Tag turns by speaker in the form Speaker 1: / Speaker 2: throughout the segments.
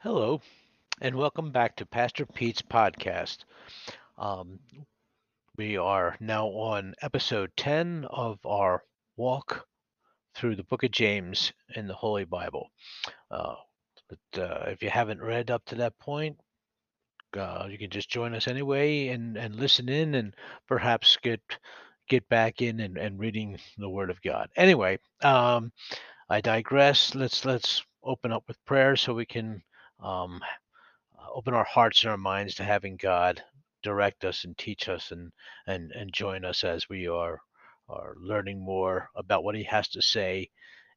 Speaker 1: Hello, and welcome back to Pastor Pete's podcast. Um, we are now on episode 10 of our walk through the book of James in the Holy Bible. Uh, but uh, if you haven't read up to that point, uh, you can just join us anyway and, and listen in and perhaps get get back in and, and reading the Word of God. Anyway, um, I digress. Let's let's open up with prayer so we can um, open our hearts and our minds to having God direct us and teach us and and and join us as we are are learning more about what He has to say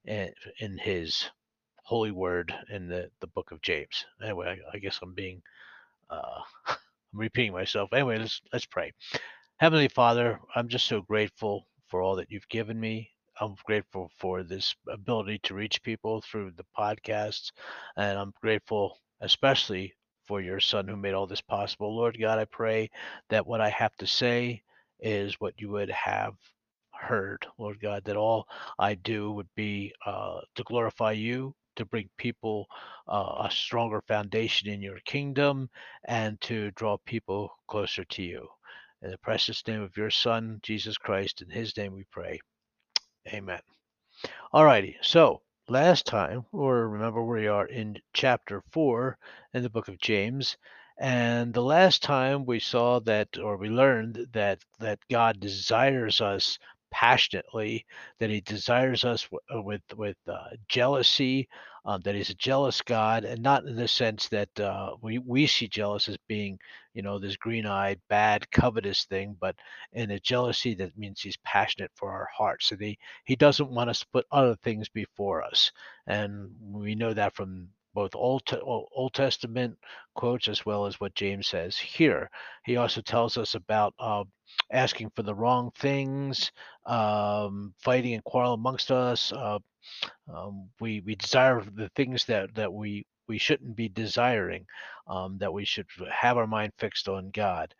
Speaker 1: in, in His holy word in the the book of James. Anyway, I, I guess I'm being uh, I'm repeating myself. Anyway, let's let's pray. Heavenly Father, I'm just so grateful for all that you've given me. I'm grateful for this ability to reach people through the podcasts, and I'm grateful especially for your son who made all this possible. Lord God, I pray that what I have to say is what you would have heard, Lord God, that all I do would be uh, to glorify you, to bring people uh, a stronger foundation in your kingdom, and to draw people closer to you. In the precious name of your Son, Jesus Christ, in his name we pray. Amen. All righty. So last time, or remember we are in chapter four in the book of James. And the last time we saw that, or we learned that that God desires us passionately, that He desires us w- uh, with with uh, jealousy, um, that He's a jealous God, and not in the sense that uh, we we see jealous as being, you know, this green-eyed, bad, covetous thing, but in a jealousy that means He's passionate for our hearts. So He He doesn't want us to put other things before us, and we know that from both Old, Old Testament quotes as well as what James says here. He also tells us about uh, asking for the wrong things, um, fighting and quarrel amongst us. Uh, um, we we desire the things that that we we shouldn't be desiring. Um, that we should have our mind fixed on God.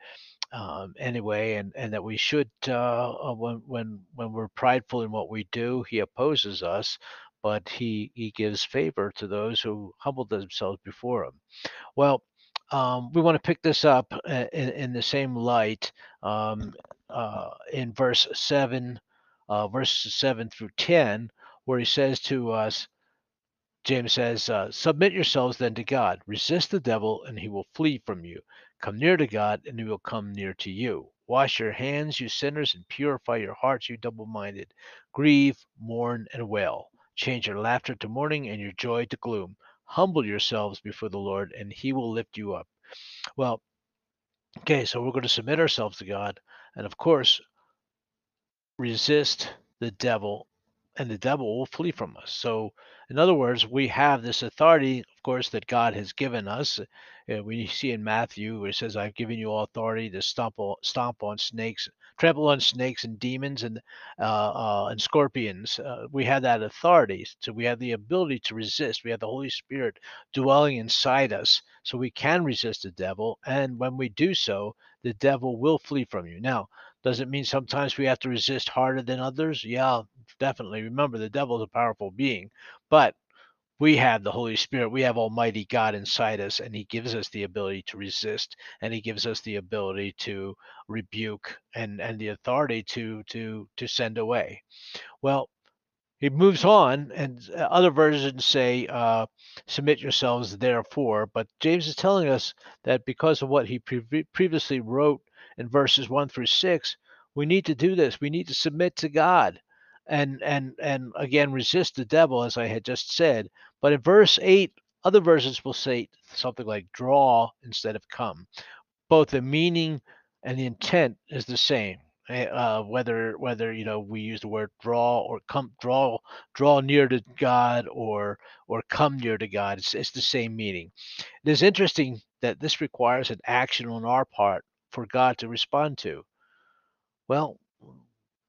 Speaker 1: Um, anyway, and and that we should uh, uh, when when when we're prideful in what we do, He opposes us. But he, he gives favor to those who humble themselves before him. Well, um, we want to pick this up uh, in, in the same light um, uh, in verse 7, uh, verses 7 through 10, where he says to us, James says, uh, Submit yourselves then to God. Resist the devil, and he will flee from you. Come near to God, and he will come near to you. Wash your hands, you sinners, and purify your hearts, you double minded. Grieve, mourn, and wail. Change your laughter to mourning and your joy to gloom. Humble yourselves before the Lord, and he will lift you up. Well, okay, so we're going to submit ourselves to God, and of course, resist the devil, and the devil will flee from us. So, in other words, we have this authority, of course, that God has given us. Uh, we see in Matthew where it says, "I've given you authority to stomp on, stomp on snakes, trample on snakes and demons and uh, uh, and scorpions." Uh, we have that authority, so we have the ability to resist. We have the Holy Spirit dwelling inside us, so we can resist the devil. And when we do so, the devil will flee from you. Now, does it mean sometimes we have to resist harder than others? Yeah, definitely. Remember, the devil is a powerful being, but we have the Holy Spirit. We have Almighty God inside us, and He gives us the ability to resist, and He gives us the ability to rebuke and and the authority to to to send away. Well, he moves on, and uh, other versions say, uh, "Submit yourselves, therefore." But James is telling us that because of what he pre- previously wrote in verses one through six, we need to do this. We need to submit to God, and and and again resist the devil, as I had just said. But in verse eight, other versions will say something like "draw" instead of "come." Both the meaning and the intent is the same eh, uh, whether whether you know we use the word draw or come draw draw near to God or or come near to God. It's, it's the same meaning. It is interesting that this requires an action on our part for God to respond to. Well,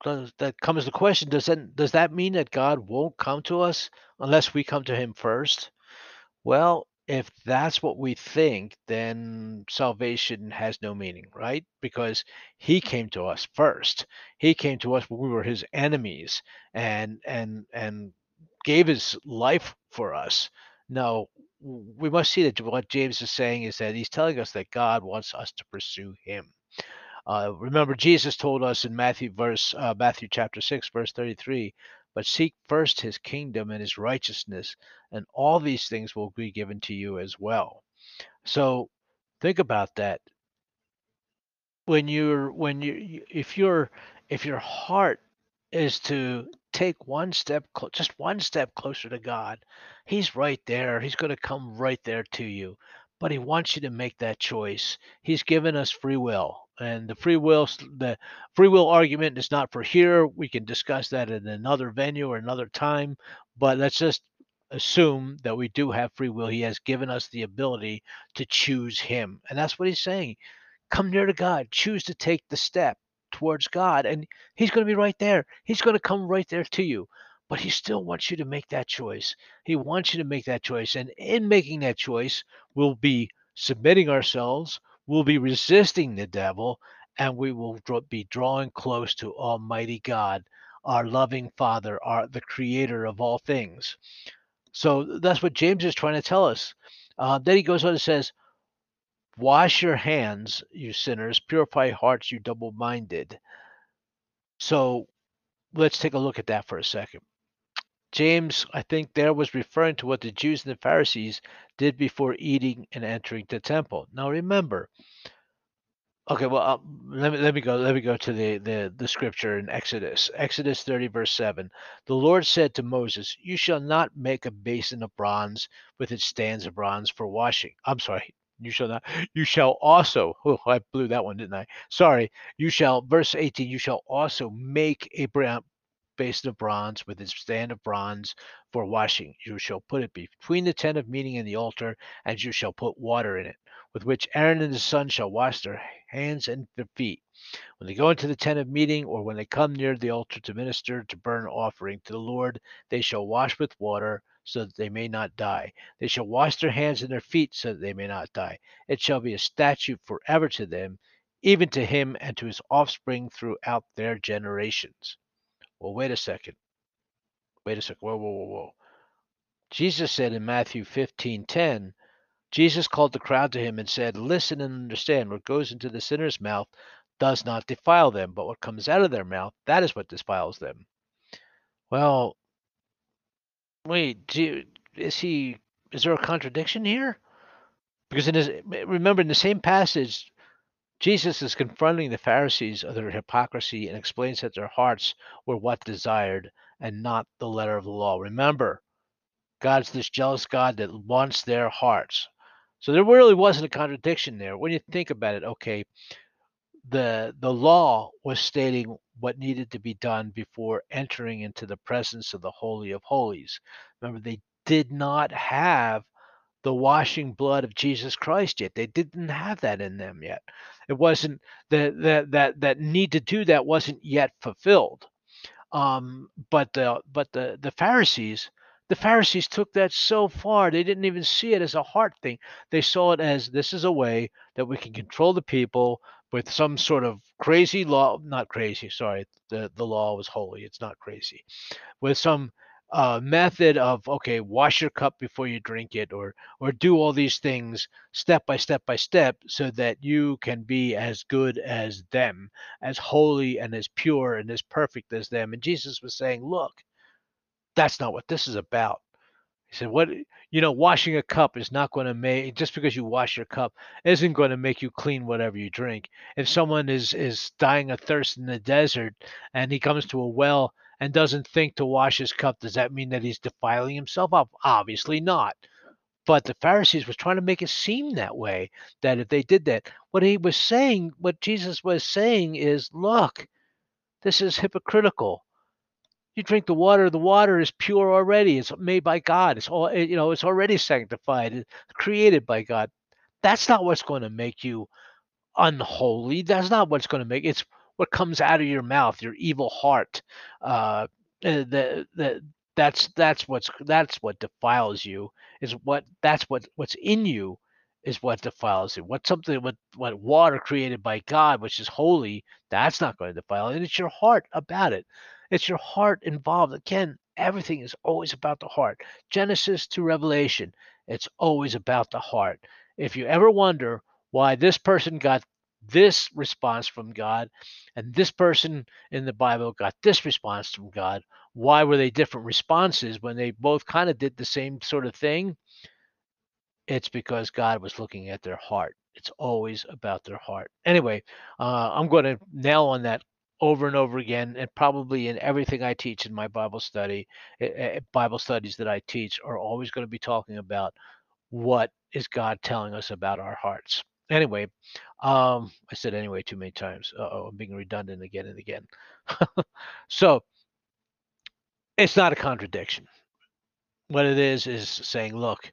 Speaker 1: that comes the question: Does that does that mean that God won't come to us unless we come to Him first? Well, if that's what we think, then salvation has no meaning, right? Because he came to us first. He came to us when we were his enemies and and and gave his life for us. Now, we must see that what James is saying is that he's telling us that God wants us to pursue Him. Uh, remember, Jesus told us in Matthew verse uh, Matthew chapter six verse thirty three, but seek first His kingdom and His righteousness, and all these things will be given to you as well. So think about that. When you're when you if your if your heart is to take one step just one step closer to God, He's right there. He's going to come right there to you. But He wants you to make that choice. He's given us free will, and the free will the free will argument is not for here. We can discuss that in another venue or another time. But let's just assume that we do have free will. He has given us the ability to choose Him, and that's what He's saying. Come near to God. Choose to take the step towards God, and He's going to be right there. He's going to come right there to you. But He still wants you to make that choice. He wants you to make that choice. And in making that choice, we'll be submitting ourselves, we'll be resisting the devil, and we will be drawing close to Almighty God, our loving Father, our the creator of all things. So that's what James is trying to tell us. Uh, then he goes on and says, Wash your hands, you sinners. Purify hearts, you double minded. So let's take a look at that for a second. James, I think, there was referring to what the Jews and the Pharisees did before eating and entering the temple. Now remember, okay, well, uh, let me let me go let me go to the, the the scripture in Exodus, Exodus 30 verse 7. The Lord said to Moses, "You shall not make a basin of bronze with its stands of bronze for washing." I'm sorry, you shall not you shall also oh i blew that one didn't i sorry you shall verse 18 you shall also make a basin of bronze with its stand of bronze for washing you shall put it between the tent of meeting and the altar and you shall put water in it with which aaron and his son shall wash their hands and their feet when they go into the tent of meeting or when they come near the altar to minister to burn offering to the lord they shall wash with water so that they may not die. They shall wash their hands and their feet so that they may not die. It shall be a statute forever to them, even to him and to his offspring throughout their generations. Well, wait a second. Wait a second. Whoa, whoa, whoa, whoa. Jesus said in Matthew 15 10, Jesus called the crowd to him and said, Listen and understand. What goes into the sinner's mouth does not defile them, but what comes out of their mouth, that is what defiles them. Well, Wait, you, is he? Is there a contradiction here? Because in his, remember in the same passage, Jesus is confronting the Pharisees of their hypocrisy and explains that their hearts were what desired and not the letter of the law. Remember, God's this jealous God that wants their hearts. So there really wasn't a contradiction there. When you think about it, okay, the the law was stating what needed to be done before entering into the presence of the holy of holies remember they did not have the washing blood of Jesus Christ yet. They didn't have that in them yet. It wasn't that that that that need to do that wasn't yet fulfilled. Um but the but the the Pharisees the Pharisees took that so far, they didn't even see it as a heart thing. They saw it as this is a way that we can control the people with some sort of crazy law, not crazy, sorry, the, the law was holy, it's not crazy, with some uh, method of, okay, wash your cup before you drink it, or, or do all these things step by step by step so that you can be as good as them, as holy and as pure and as perfect as them. And Jesus was saying, look, that's not what this is about. He said, "What you know, washing a cup is not going to make just because you wash your cup isn't going to make you clean whatever you drink. If someone is is dying of thirst in the desert and he comes to a well and doesn't think to wash his cup, does that mean that he's defiling himself up? Obviously not. But the Pharisees was trying to make it seem that way. That if they did that, what he was saying, what Jesus was saying is, look, this is hypocritical you drink the water the water is pure already it's made by god it's all you know it's already sanctified it's created by god that's not what's going to make you unholy that's not what's going to make it's what comes out of your mouth your evil heart uh the the that's that's what's that's what defiles you is what that's what what's in you is what defiles you what something what what water created by god which is holy that's not going to defile and it's your heart about it it's your heart involved. Again, everything is always about the heart. Genesis to Revelation. It's always about the heart. If you ever wonder why this person got this response from God and this person in the Bible got this response from God, why were they different responses when they both kind of did the same sort of thing? It's because God was looking at their heart. It's always about their heart. Anyway, uh, I'm going to nail on that over and over again, and probably in everything I teach in my Bible study, uh, Bible studies that I teach are always going to be talking about what is God telling us about our hearts. Anyway, um, I said anyway too many times. oh, I'm being redundant again and again. so it's not a contradiction. What it is is saying, look,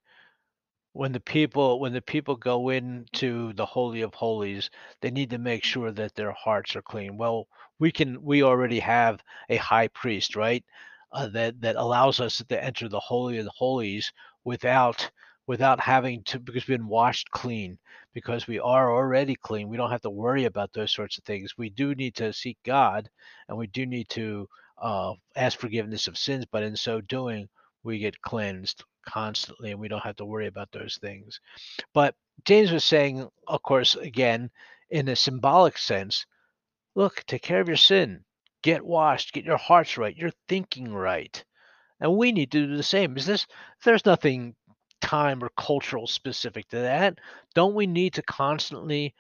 Speaker 1: when the people when the people go into the holy of holies they need to make sure that their hearts are clean well we can we already have a high priest right uh, that that allows us to enter the holy of the holies without without having to because we've been washed clean because we are already clean we don't have to worry about those sorts of things we do need to seek god and we do need to uh, ask forgiveness of sins but in so doing we get cleansed constantly and we don't have to worry about those things. But James was saying, of course, again, in a symbolic sense, look, take care of your sin, get washed, get your hearts right, your thinking right. And we need to do the same. Is this there's nothing time or cultural specific to that. Don't we need to constantly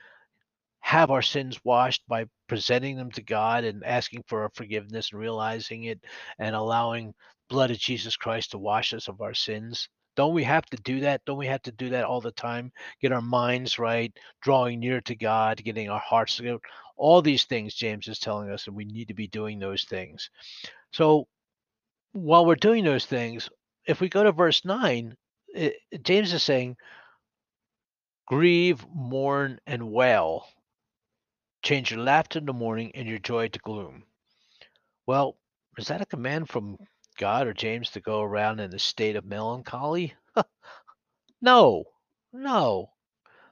Speaker 1: have our sins washed by presenting them to God and asking for our forgiveness and realizing it and allowing blood of Jesus Christ to wash us of our sins? Don't we have to do that? Don't we have to do that all the time? Get our minds right, drawing near to God, getting our hearts together. All these things James is telling us, and we need to be doing those things. So while we're doing those things, if we go to verse 9, it, James is saying, Grieve, mourn, and wail. Change your laughter to mourning and your joy to gloom. Well, is that a command from God or James to go around in a state of melancholy? no, no.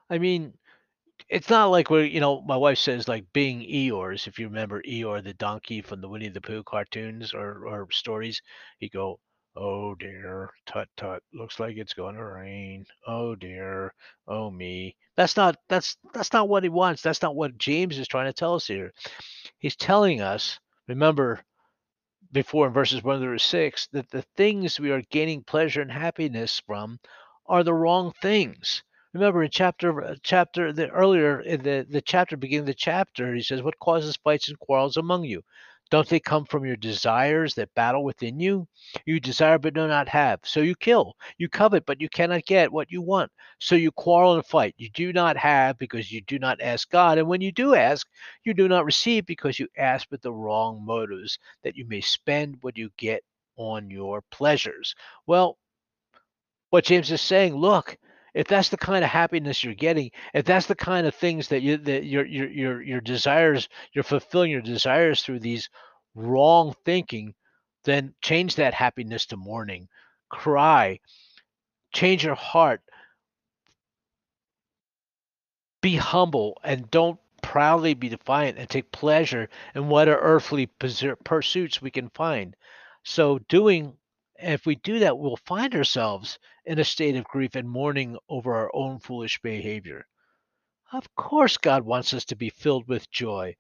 Speaker 1: I mean, it's not like we're, you know, my wife says like being Eeyores. If you remember Eeyore the donkey from the Winnie the Pooh cartoons or, or stories, he go, oh dear, tut tut, looks like it's going to rain. Oh dear, oh me. That's not that's that's not what he wants. That's not what James is trying to tell us here. He's telling us, remember, before in verses 1 through 6 that the things we are gaining pleasure and happiness from are the wrong things. Remember in chapter uh, chapter the earlier in the, the chapter beginning the chapter, he says, What causes fights and quarrels among you? Don't they come from your desires that battle within you? You desire but do not have, so you kill. You covet but you cannot get what you want, so you quarrel and fight. You do not have because you do not ask God, and when you do ask, you do not receive because you ask with the wrong motives, that you may spend what you get on your pleasures. Well, what James is saying, look, if that's the kind of happiness you're getting, if that's the kind of things that you that your your your your desires, you're fulfilling your desires through these wrong thinking, then change that happiness to mourning. Cry. Change your heart. Be humble and don't proudly be defiant and take pleasure in what are earthly pursuits we can find. So doing if we do that, we'll find ourselves in a state of grief and mourning over our own foolish behavior. Of course, God wants us to be filled with joy,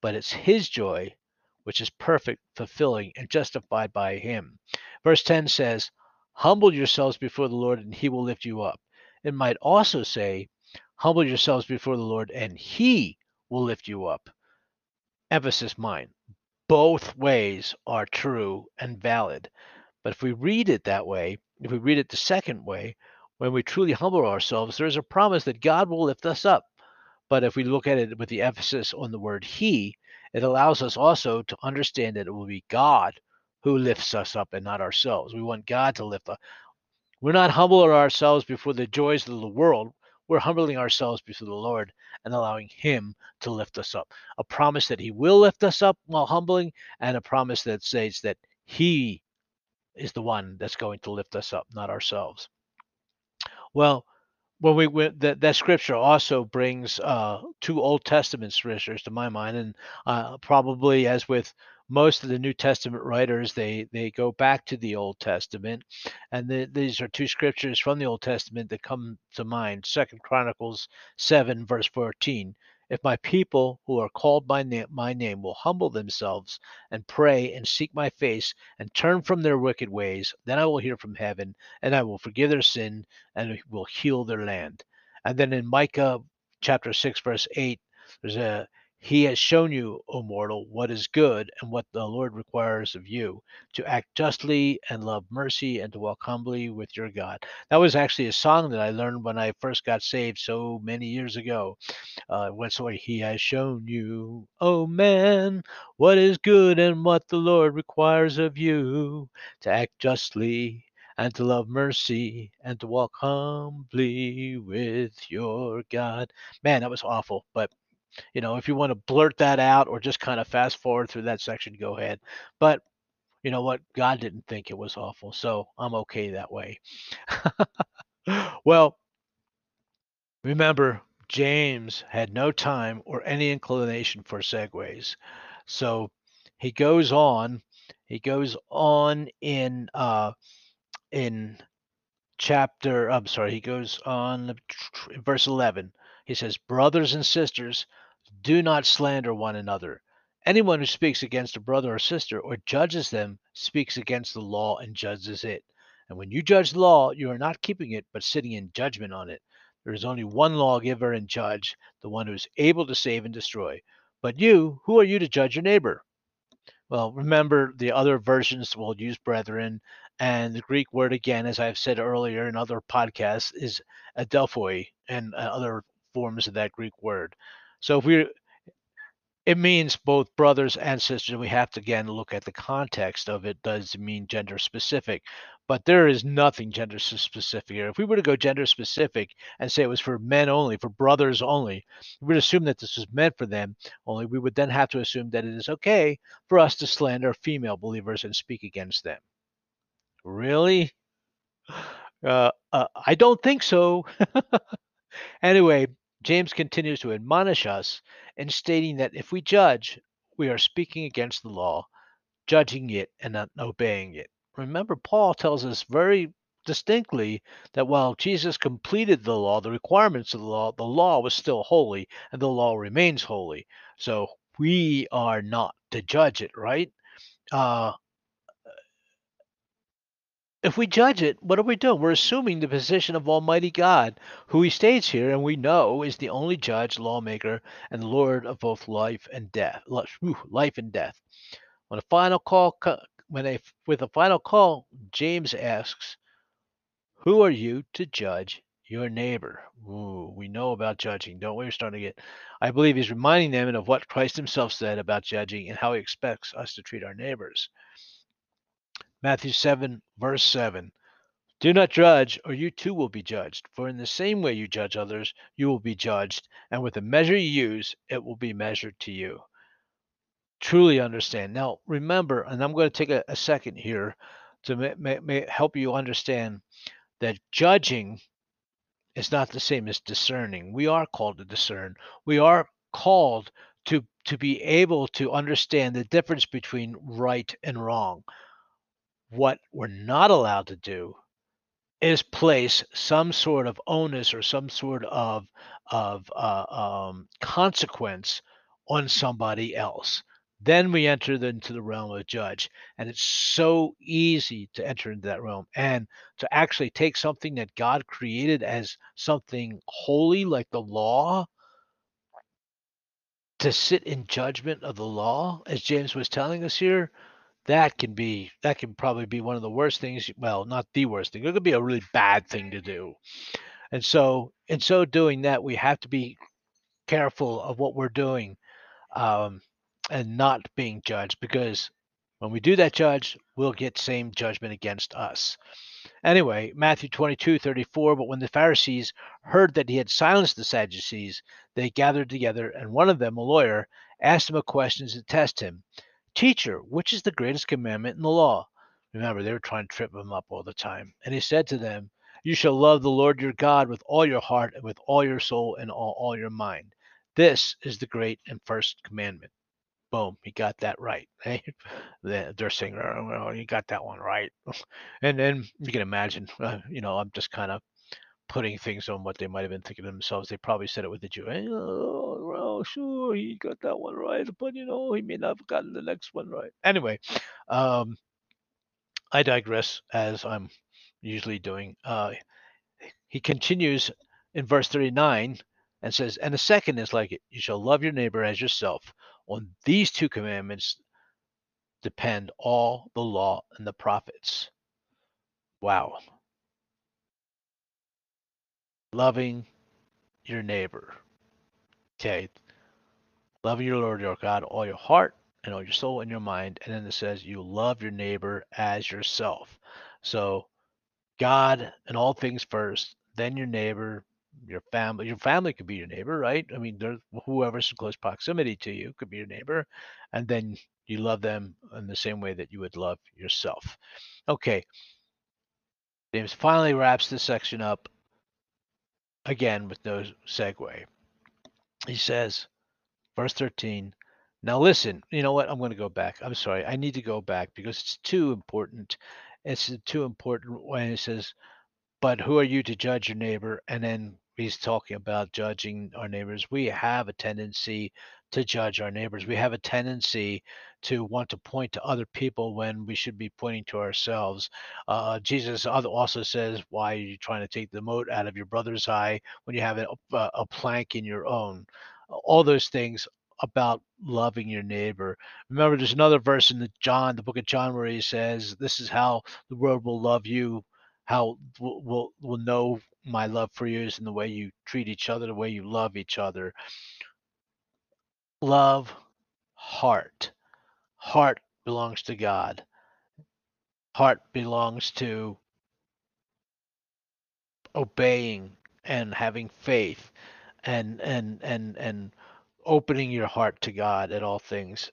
Speaker 1: but it's His joy which is perfect, fulfilling, and justified by Him. Verse 10 says, Humble yourselves before the Lord, and He will lift you up. It might also say, Humble yourselves before the Lord, and He will lift you up. Emphasis mine. Both ways are true and valid. But if we read it that way, if we read it the second way, when we truly humble ourselves, there is a promise that God will lift us up. But if we look at it with the emphasis on the word He, it allows us also to understand that it will be God who lifts us up and not ourselves. We want God to lift us. We're not humbling ourselves before the joys of the world. We're humbling ourselves before the Lord and allowing Him to lift us up. A promise that He will lift us up while humbling, and a promise that says that He is the one that's going to lift us up, not ourselves. Well, when we went that, that scripture also brings uh, two Old Testament scriptures to my mind, and uh, probably as with most of the New Testament writers they they go back to the Old Testament, and the, these are two scriptures from the Old Testament that come to mind. Second Chronicles seven verse fourteen. If my people who are called by na- my name will humble themselves and pray and seek my face and turn from their wicked ways, then I will hear from heaven and I will forgive their sin and will heal their land. And then in Micah chapter 6 verse 8 there's a he has shown you, O mortal, what is good and what the Lord requires of you to act justly and love mercy and to walk humbly with your God. That was actually a song that I learned when I first got saved so many years ago. Uh, what He has shown you, O man, what is good and what the Lord requires of you to act justly and to love mercy and to walk humbly with your God. Man, that was awful, but you know, if you want to blurt that out or just kind of fast forward through that section, go ahead. But you know what? God didn't think it was awful, so I'm okay that way. well, remember, James had no time or any inclination for segues. So he goes on, he goes on in uh in chapter I'm sorry, he goes on verse 11. He says, "Brothers and sisters, do not slander one another. Anyone who speaks against a brother or sister or judges them speaks against the law and judges it. And when you judge the law, you are not keeping it, but sitting in judgment on it. There is only one lawgiver and judge, the one who is able to save and destroy. But you, who are you to judge your neighbor? Well, remember the other versions will use brethren, and the Greek word, again, as I've said earlier in other podcasts, is adelphoi and uh, other forms of that Greek word. So if we're it means both brothers and sisters. We have to again look at the context of it. Does it mean gender specific? But there is nothing gender specific here. If we were to go gender specific and say it was for men only, for brothers only, we would assume that this was meant for them only. We would then have to assume that it is okay for us to slander female believers and speak against them. Really? Uh, uh, I don't think so. anyway, James continues to admonish us in stating that if we judge, we are speaking against the law, judging it and not obeying it. Remember, Paul tells us very distinctly that while Jesus completed the law, the requirements of the law, the law was still holy and the law remains holy. So we are not to judge it, right? Uh, if we judge it, what are we doing? We're assuming the position of Almighty God, who he states here, and we know is the only judge, lawmaker, and Lord of both life and death. Life and death. When a final call, when a with a final call, James asks, "Who are you to judge your neighbor?" Ooh, we know about judging, don't we? We're starting to get. I believe he's reminding them of what Christ Himself said about judging and how He expects us to treat our neighbors. Matthew 7, verse 7. Do not judge, or you too will be judged. For in the same way you judge others, you will be judged, and with the measure you use, it will be measured to you. Truly understand. Now, remember, and I'm going to take a, a second here to may, help you understand that judging is not the same as discerning. We are called to discern. We are called to to be able to understand the difference between right and wrong. What we're not allowed to do is place some sort of onus or some sort of of uh, um, consequence on somebody else. Then we enter into the realm of judge, and it's so easy to enter into that realm and to actually take something that God created as something holy, like the law, to sit in judgment of the law, as James was telling us here that can be that can probably be one of the worst things well not the worst thing it could be a really bad thing to do. And so in so doing that we have to be careful of what we're doing um, and not being judged because when we do that judge we'll get same judgment against us. Anyway matthew 22 34 but when the pharisees heard that he had silenced the sadducees they gathered together and one of them a lawyer asked him a question to test him Teacher, which is the greatest commandment in the law? Remember, they were trying to trip him up all the time. And he said to them, You shall love the Lord your God with all your heart and with all your soul and all, all your mind. This is the great and first commandment. Boom, he got that right. Hey, they're saying, oh, well, you got that one right. And then you can imagine, uh, you know, I'm just kind of putting things on what they might have been thinking themselves. They probably said it with the Jew. Oh, well, sure, he got that one right, but you know, he may not have gotten the next one right. Anyway, um, I digress as I'm usually doing. Uh, he continues in verse 39 and says, And the second is like it you shall love your neighbor as yourself. On these two commandments depend all the law and the prophets. Wow. Loving your neighbor. Okay. Loving your Lord your God, all your heart and all your soul and your mind. And then it says, You love your neighbor as yourself. So, God and all things first, then your neighbor, your family. Your family could be your neighbor, right? I mean, there's whoever's in close proximity to you could be your neighbor, and then you love them in the same way that you would love yourself. Okay. James finally wraps this section up again with no segue. He says, verse 13, now listen, you know what? I'm going to go back. I'm sorry. I need to go back because it's too important. It's too important when it says, but who are you to judge your neighbor? And then he's talking about judging our neighbors. We have a tendency to judge our neighbors. We have a tendency to want to point to other people when we should be pointing to ourselves. Uh, Jesus also says, Why are you trying to take the mote out of your brother's eye when you have a, a plank in your own? All those things about loving your neighbor. Remember, there's another verse in the John, the book of John, where he says, This is how the world will love you how will will will know my love for you is in the way you treat each other, the way you love each other. Love, heart. Heart belongs to God. Heart belongs to obeying and having faith and and and and opening your heart to God at all things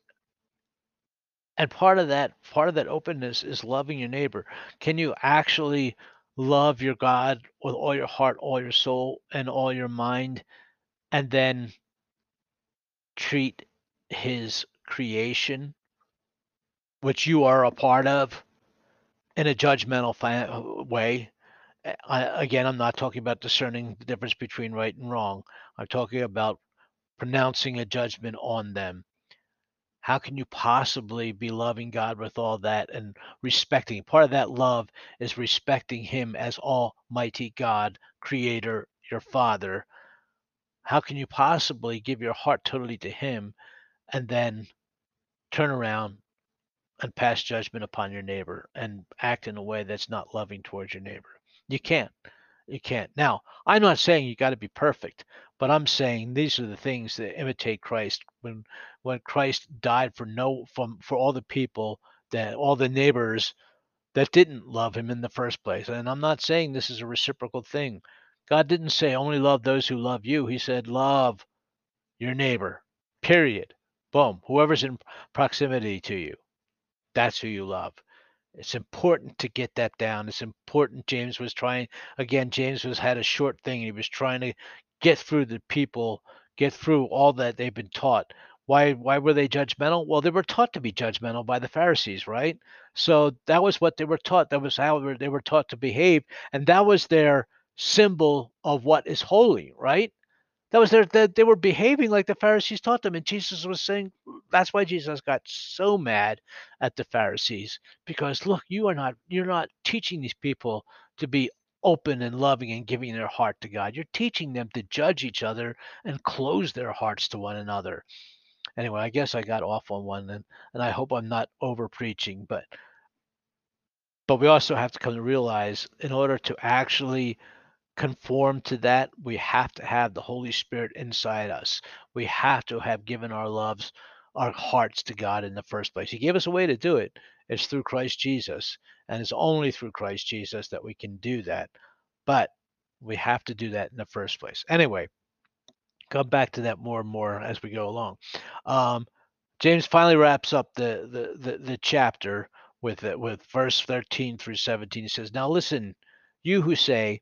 Speaker 1: and part of that part of that openness is loving your neighbor can you actually love your god with all your heart all your soul and all your mind and then treat his creation which you are a part of in a judgmental fa- way I, again i'm not talking about discerning the difference between right and wrong i'm talking about pronouncing a judgment on them how can you possibly be loving God with all that and respecting? Part of that love is respecting Him as Almighty God, Creator, your Father. How can you possibly give your heart totally to Him and then turn around and pass judgment upon your neighbor and act in a way that's not loving towards your neighbor? You can't. You can't. Now, I'm not saying you got to be perfect, but I'm saying these are the things that imitate Christ. When when Christ died for no from for all the people that all the neighbors that didn't love him in the first place. And I'm not saying this is a reciprocal thing. God didn't say only love those who love you. He said love your neighbor. Period. Boom. Whoever's in proximity to you. That's who you love. It's important to get that down. It's important. James was trying again. James was had a short thing. He was trying to get through the people, get through all that they've been taught. Why why were they judgmental? Well, they were taught to be judgmental by the Pharisees, right? So that was what they were taught. That was how they were taught to behave, and that was their symbol of what is holy, right? That was their that they were behaving like the Pharisees taught them, and Jesus was saying that's why Jesus got so mad at the Pharisees because look, you are not you're not teaching these people to be open and loving and giving their heart to God. You're teaching them to judge each other and close their hearts to one another. Anyway, I guess I got off on one and, and I hope I'm not over preaching, but but we also have to come to realize in order to actually conform to that, we have to have the Holy Spirit inside us. We have to have given our loves, our hearts to God in the first place. He gave us a way to do it. It's through Christ Jesus. And it's only through Christ Jesus that we can do that. But we have to do that in the first place. Anyway, come back to that more and more as we go along. Um, James finally wraps up the, the, the, the chapter with it, with verse 13 through 17. He says, Now listen, you who say,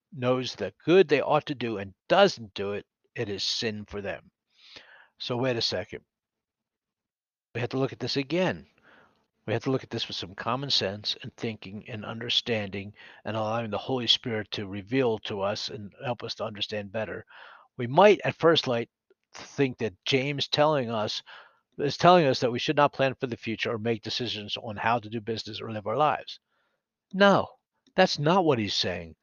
Speaker 1: knows the good they ought to do and doesn't do it, it is sin for them. So, wait a second. We have to look at this again. We have to look at this with some common sense and thinking and understanding and allowing the Holy Spirit to reveal to us and help us to understand better. We might at first light think that James telling us is telling us that we should not plan for the future or make decisions on how to do business or live our lives. No, that's not what he's saying.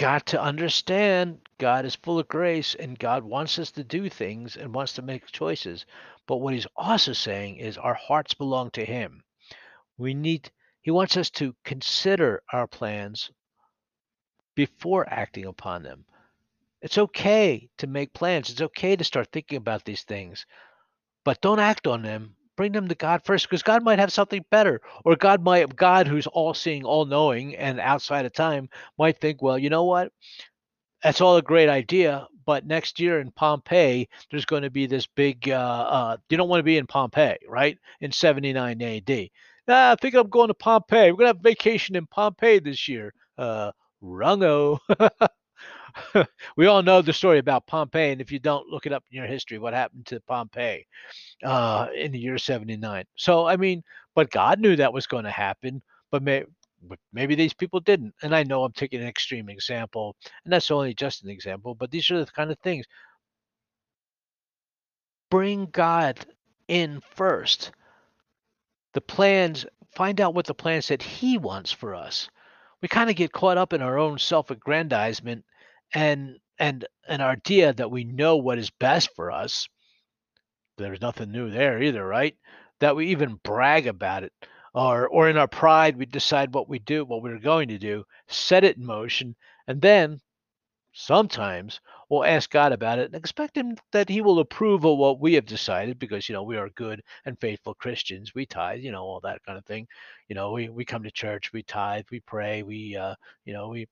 Speaker 1: Got to understand God is full of grace and God wants us to do things and wants to make choices. But what he's also saying is our hearts belong to him. We need he wants us to consider our plans before acting upon them. It's okay to make plans. It's okay to start thinking about these things, but don't act on them. Bring them to God first because God might have something better. Or God might, God who's all seeing, all knowing, and outside of time might think, well, you know what? That's all a great idea, but next year in Pompeii, there's going to be this big. Uh, uh, you don't want to be in Pompeii, right? In 79 AD. Ah, I think I'm going to Pompeii. We're going to have vacation in Pompeii this year. Uh, rungo. we all know the story about Pompeii, and if you don't, look it up in your history. What happened to Pompeii uh, in the year 79? So, I mean, but God knew that was going to happen, but may, maybe these people didn't. And I know I'm taking an extreme example, and that's only just an example, but these are the kind of things. Bring God in first. The plans, find out what the plans that He wants for us. We kind of get caught up in our own self aggrandizement and and an idea that we know what is best for us there's nothing new there either right? That we even brag about it or or in our pride we decide what we do what we're going to do set it in motion and then sometimes we'll ask god about it and expect him that he will approve of what we have decided because you know we are good and faithful christians we tithe you know all that kind of thing you know we, we come to church we tithe we pray we uh you know we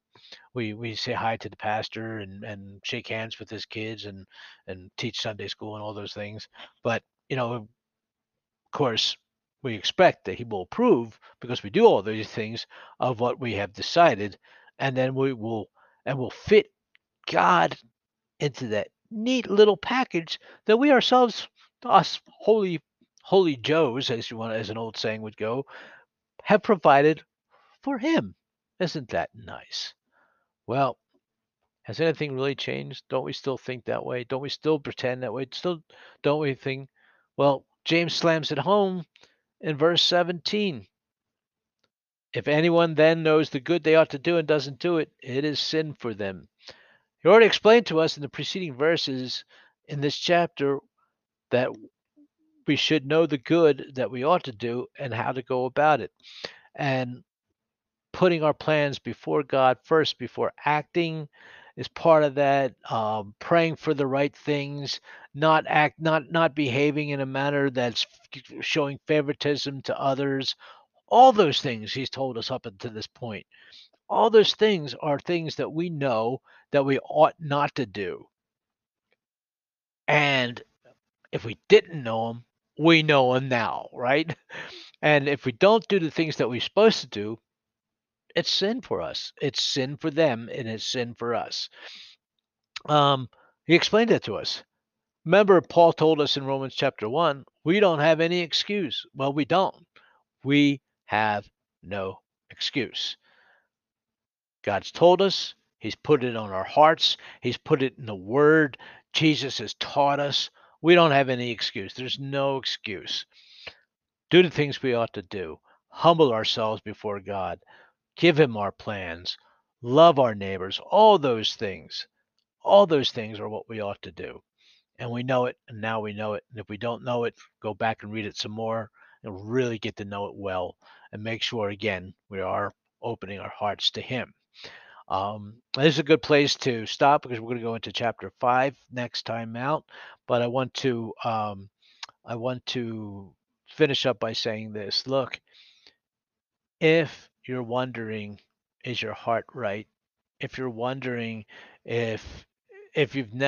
Speaker 1: we we say hi to the pastor and and shake hands with his kids and and teach Sunday school and all those things. But you know, of course, we expect that he will approve because we do all these things of what we have decided, and then we will and will fit God into that neat little package that we ourselves, us holy holy Joes, as you want as an old saying would go, have provided for him. Isn't that nice? Well, has anything really changed? Don't we still think that way? Don't we still pretend that way? Still, don't we think? Well, James slams it home in verse 17. If anyone then knows the good they ought to do and doesn't do it, it is sin for them. He already explained to us in the preceding verses in this chapter that we should know the good that we ought to do and how to go about it. And putting our plans before God first before acting is part of that. Um, praying for the right things, not act, not not behaving in a manner that's showing favoritism to others. All those things he's told us up until this point. All those things are things that we know that we ought not to do. And if we didn't know them, we know them now, right? And if we don't do the things that we're supposed to do, it's sin for us. It's sin for them, and it's sin for us. Um, he explained that to us. Remember, Paul told us in Romans chapter 1 we don't have any excuse. Well, we don't. We have no excuse. God's told us, He's put it on our hearts, He's put it in the Word. Jesus has taught us. We don't have any excuse. There's no excuse. Do the things we ought to do, humble ourselves before God, give him our plans, love our neighbors, all those things. All those things are what we ought to do. And we know it, and now we know it. And if we don't know it, go back and read it some more and really get to know it well and make sure, again, we are opening our hearts to Him. Um, this is a good place to stop because we're going to go into chapter five next time out. But I want to um, I want to finish up by saying this. Look, if you're wondering, is your heart right? If you're wondering if if you've never